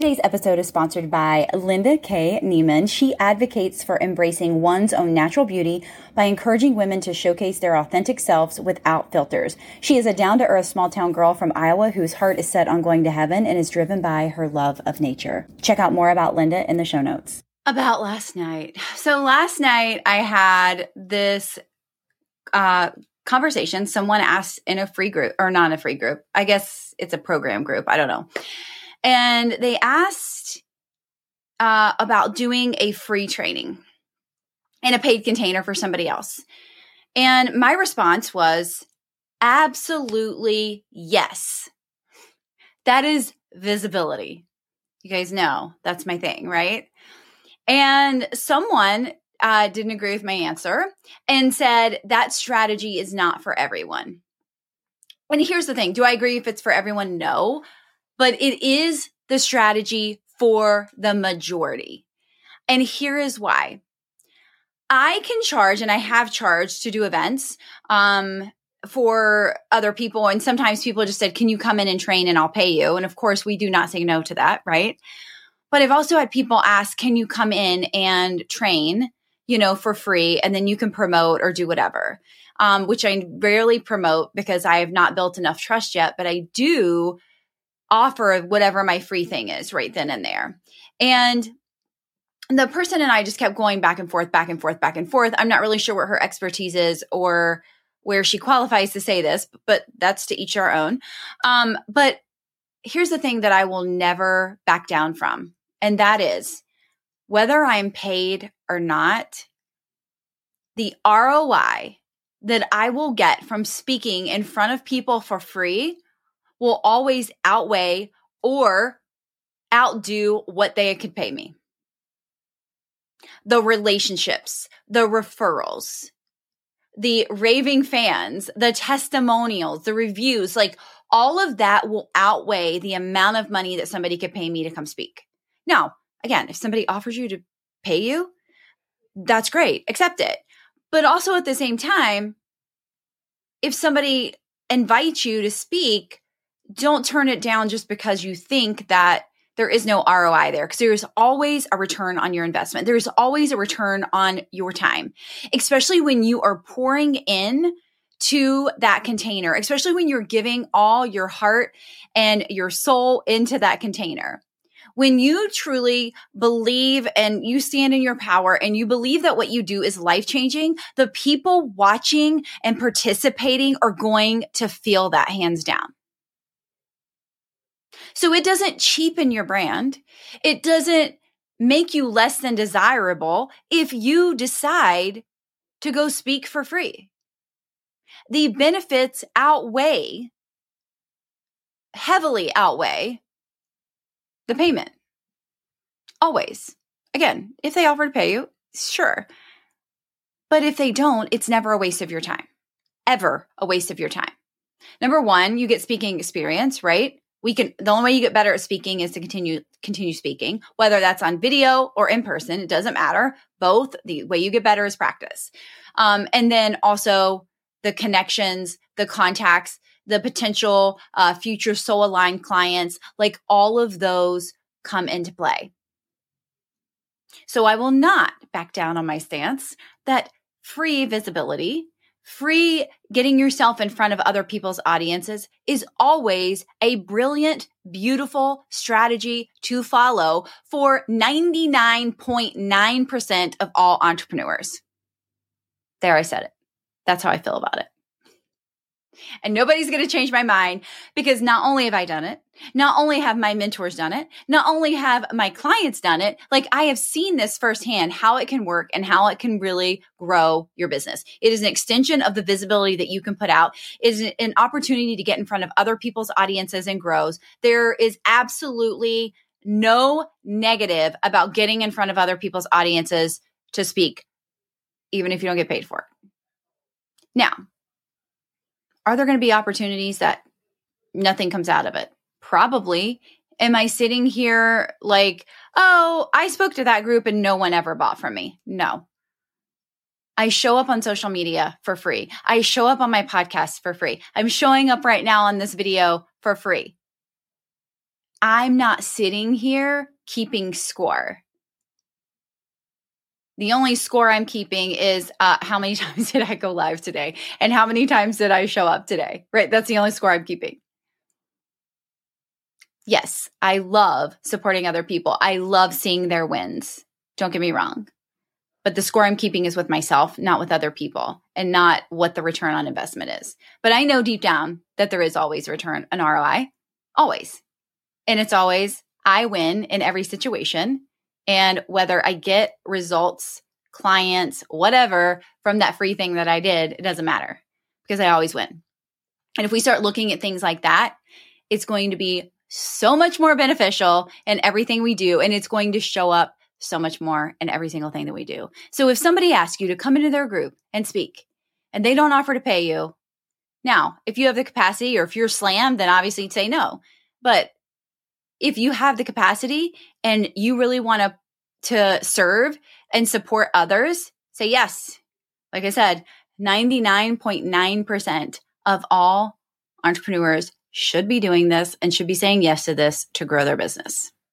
Today's episode is sponsored by Linda K. Neiman. She advocates for embracing one's own natural beauty by encouraging women to showcase their authentic selves without filters. She is a down to earth small town girl from Iowa whose heart is set on going to heaven and is driven by her love of nature. Check out more about Linda in the show notes. About last night. So last night I had this uh, conversation. Someone asked in a free group, or not a free group. I guess it's a program group. I don't know and they asked uh, about doing a free training in a paid container for somebody else. And my response was absolutely yes. That is visibility. You guys know that's my thing, right? And someone uh, didn't agree with my answer and said that strategy is not for everyone. And here's the thing do I agree if it's for everyone? No but it is the strategy for the majority. And here is why. I can charge, and I have charged to do events um, for other people. And sometimes people just said, Can you come in and train and I'll pay you? And of course, we do not say no to that, right? But I've also had people ask, Can you come in and train, you know, for free? And then you can promote or do whatever, um, which I rarely promote because I have not built enough trust yet. But I do offer whatever my free thing is right then and there. And the person and I just kept going back and forth, back and forth, back and forth. I'm not really sure what her expertise is or where she qualifies to say this, but that's to each our own. Um, but here's the thing that I will never back down from, and that is whether I'm paid or not, the ROI that I will get from speaking in front of people for free will always outweigh or outdo what they could pay me. The relationships, the referrals, the raving fans, the testimonials, the reviews, like all of that will outweigh the amount of money that somebody could pay me to come speak. Now, again, if somebody offers you to pay you, that's great, accept it. But also at the same time, if somebody invites you to speak, don't turn it down just because you think that there is no ROI there because there's always a return on your investment. There's always a return on your time, especially when you are pouring in to that container, especially when you're giving all your heart and your soul into that container. When you truly believe and you stand in your power and you believe that what you do is life changing, the people watching and participating are going to feel that hands down. So it doesn't cheapen your brand. It doesn't make you less than desirable if you decide to go speak for free. The benefits outweigh, heavily outweigh the payment. Always. Again, if they offer to pay you, sure. But if they don't, it's never a waste of your time. Ever a waste of your time. Number one, you get speaking experience, right? We can the only way you get better at speaking is to continue continue speaking whether that's on video or in person it doesn't matter. Both the way you get better is practice. Um, and then also the connections the contacts the potential uh, future soul aligned clients like all of those come into play. So i will not back down on my stance that free visibility free getting yourself in front of other people's audiences is always a brilliant, beautiful strategy to follow for 99.9% of all entrepreneurs. There, I said it. That's how I feel about it. And nobody's going to change my mind because not only have I done it, not only have my mentors done it, not only have my clients done it, like I have seen this firsthand, how it can work and how it can really grow your business. It is an extension of the visibility that you can put out. It is an opportunity to get in front of other people's audiences and grows. There is absolutely no negative about getting in front of other people's audiences to speak, even if you don't get paid for it. Now, are there going to be opportunities that nothing comes out of it? Probably. Am I sitting here like, oh, I spoke to that group and no one ever bought from me? No. I show up on social media for free. I show up on my podcast for free. I'm showing up right now on this video for free. I'm not sitting here keeping score. The only score I'm keeping is uh, how many times did I go live today and how many times did I show up today, right? That's the only score I'm keeping. Yes, I love supporting other people. I love seeing their wins. Don't get me wrong. But the score I'm keeping is with myself, not with other people, and not what the return on investment is. But I know deep down that there is always return, an ROI, always. And it's always, I win in every situation. And whether I get results, clients, whatever from that free thing that I did, it doesn't matter because I always win. And if we start looking at things like that, it's going to be so much more beneficial in everything we do. And it's going to show up so much more in every single thing that we do. So if somebody asks you to come into their group and speak and they don't offer to pay you, now, if you have the capacity or if you're slammed, then obviously say no. But if you have the capacity and you really want to to serve and support others, say yes. Like I said, 99.9% of all entrepreneurs should be doing this and should be saying yes to this to grow their business.